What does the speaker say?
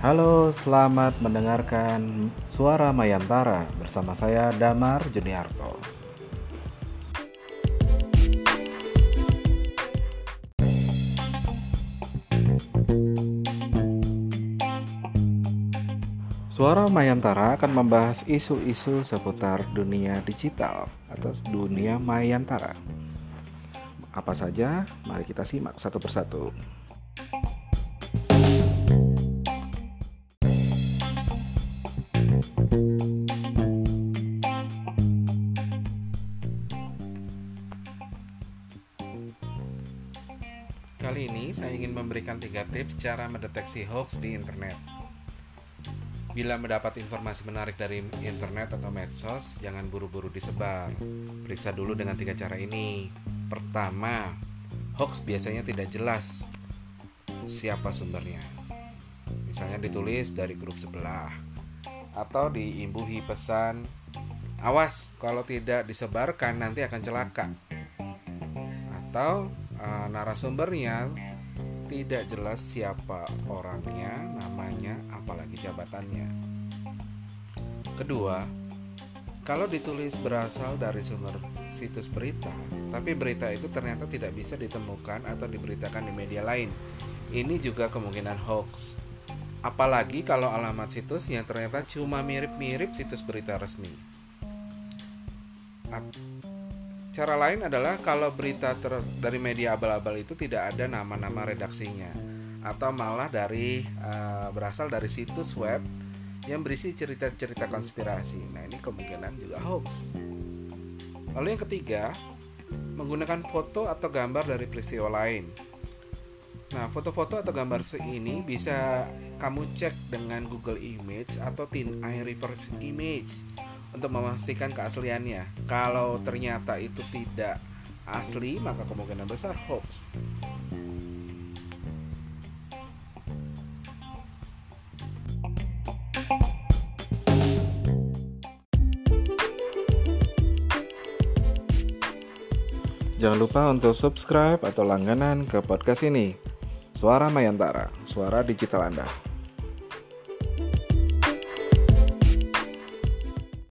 Halo, selamat mendengarkan Suara Mayantara bersama saya Damar Juniarto. Suara Mayantara akan membahas isu-isu seputar dunia digital atau dunia Mayantara. Apa saja? Mari kita simak satu persatu. Kali ini saya ingin memberikan tiga tips cara mendeteksi hoax di internet. Bila mendapat informasi menarik dari internet atau medsos, jangan buru-buru disebar. Periksa dulu dengan tiga cara ini. Pertama, hoax biasanya tidak jelas siapa sumbernya. Misalnya ditulis dari grup sebelah atau diimbuhi pesan awas kalau tidak disebarkan nanti akan celaka. Atau e, narasumbernya tidak jelas siapa orangnya, namanya, apalagi jabatannya. Kedua, kalau ditulis berasal dari sumber situs berita, tapi berita itu ternyata tidak bisa ditemukan atau diberitakan di media lain, ini juga kemungkinan hoax. Apalagi kalau alamat situsnya ternyata cuma mirip-mirip situs berita resmi. Cara lain adalah kalau berita ter dari media abal-abal itu tidak ada nama-nama redaksinya atau malah dari uh, berasal dari situs web yang berisi cerita-cerita konspirasi. Nah, ini kemungkinan juga hoax. Lalu yang ketiga, menggunakan foto atau gambar dari peristiwa lain. Nah, foto-foto atau gambar ini bisa kamu cek dengan Google Image atau TinEye Reverse Image untuk memastikan keasliannya. Kalau ternyata itu tidak asli, maka kemungkinan besar hoax. Jangan lupa untuk subscribe atau langganan ke podcast ini. Suara Mayantara, suara digital Anda.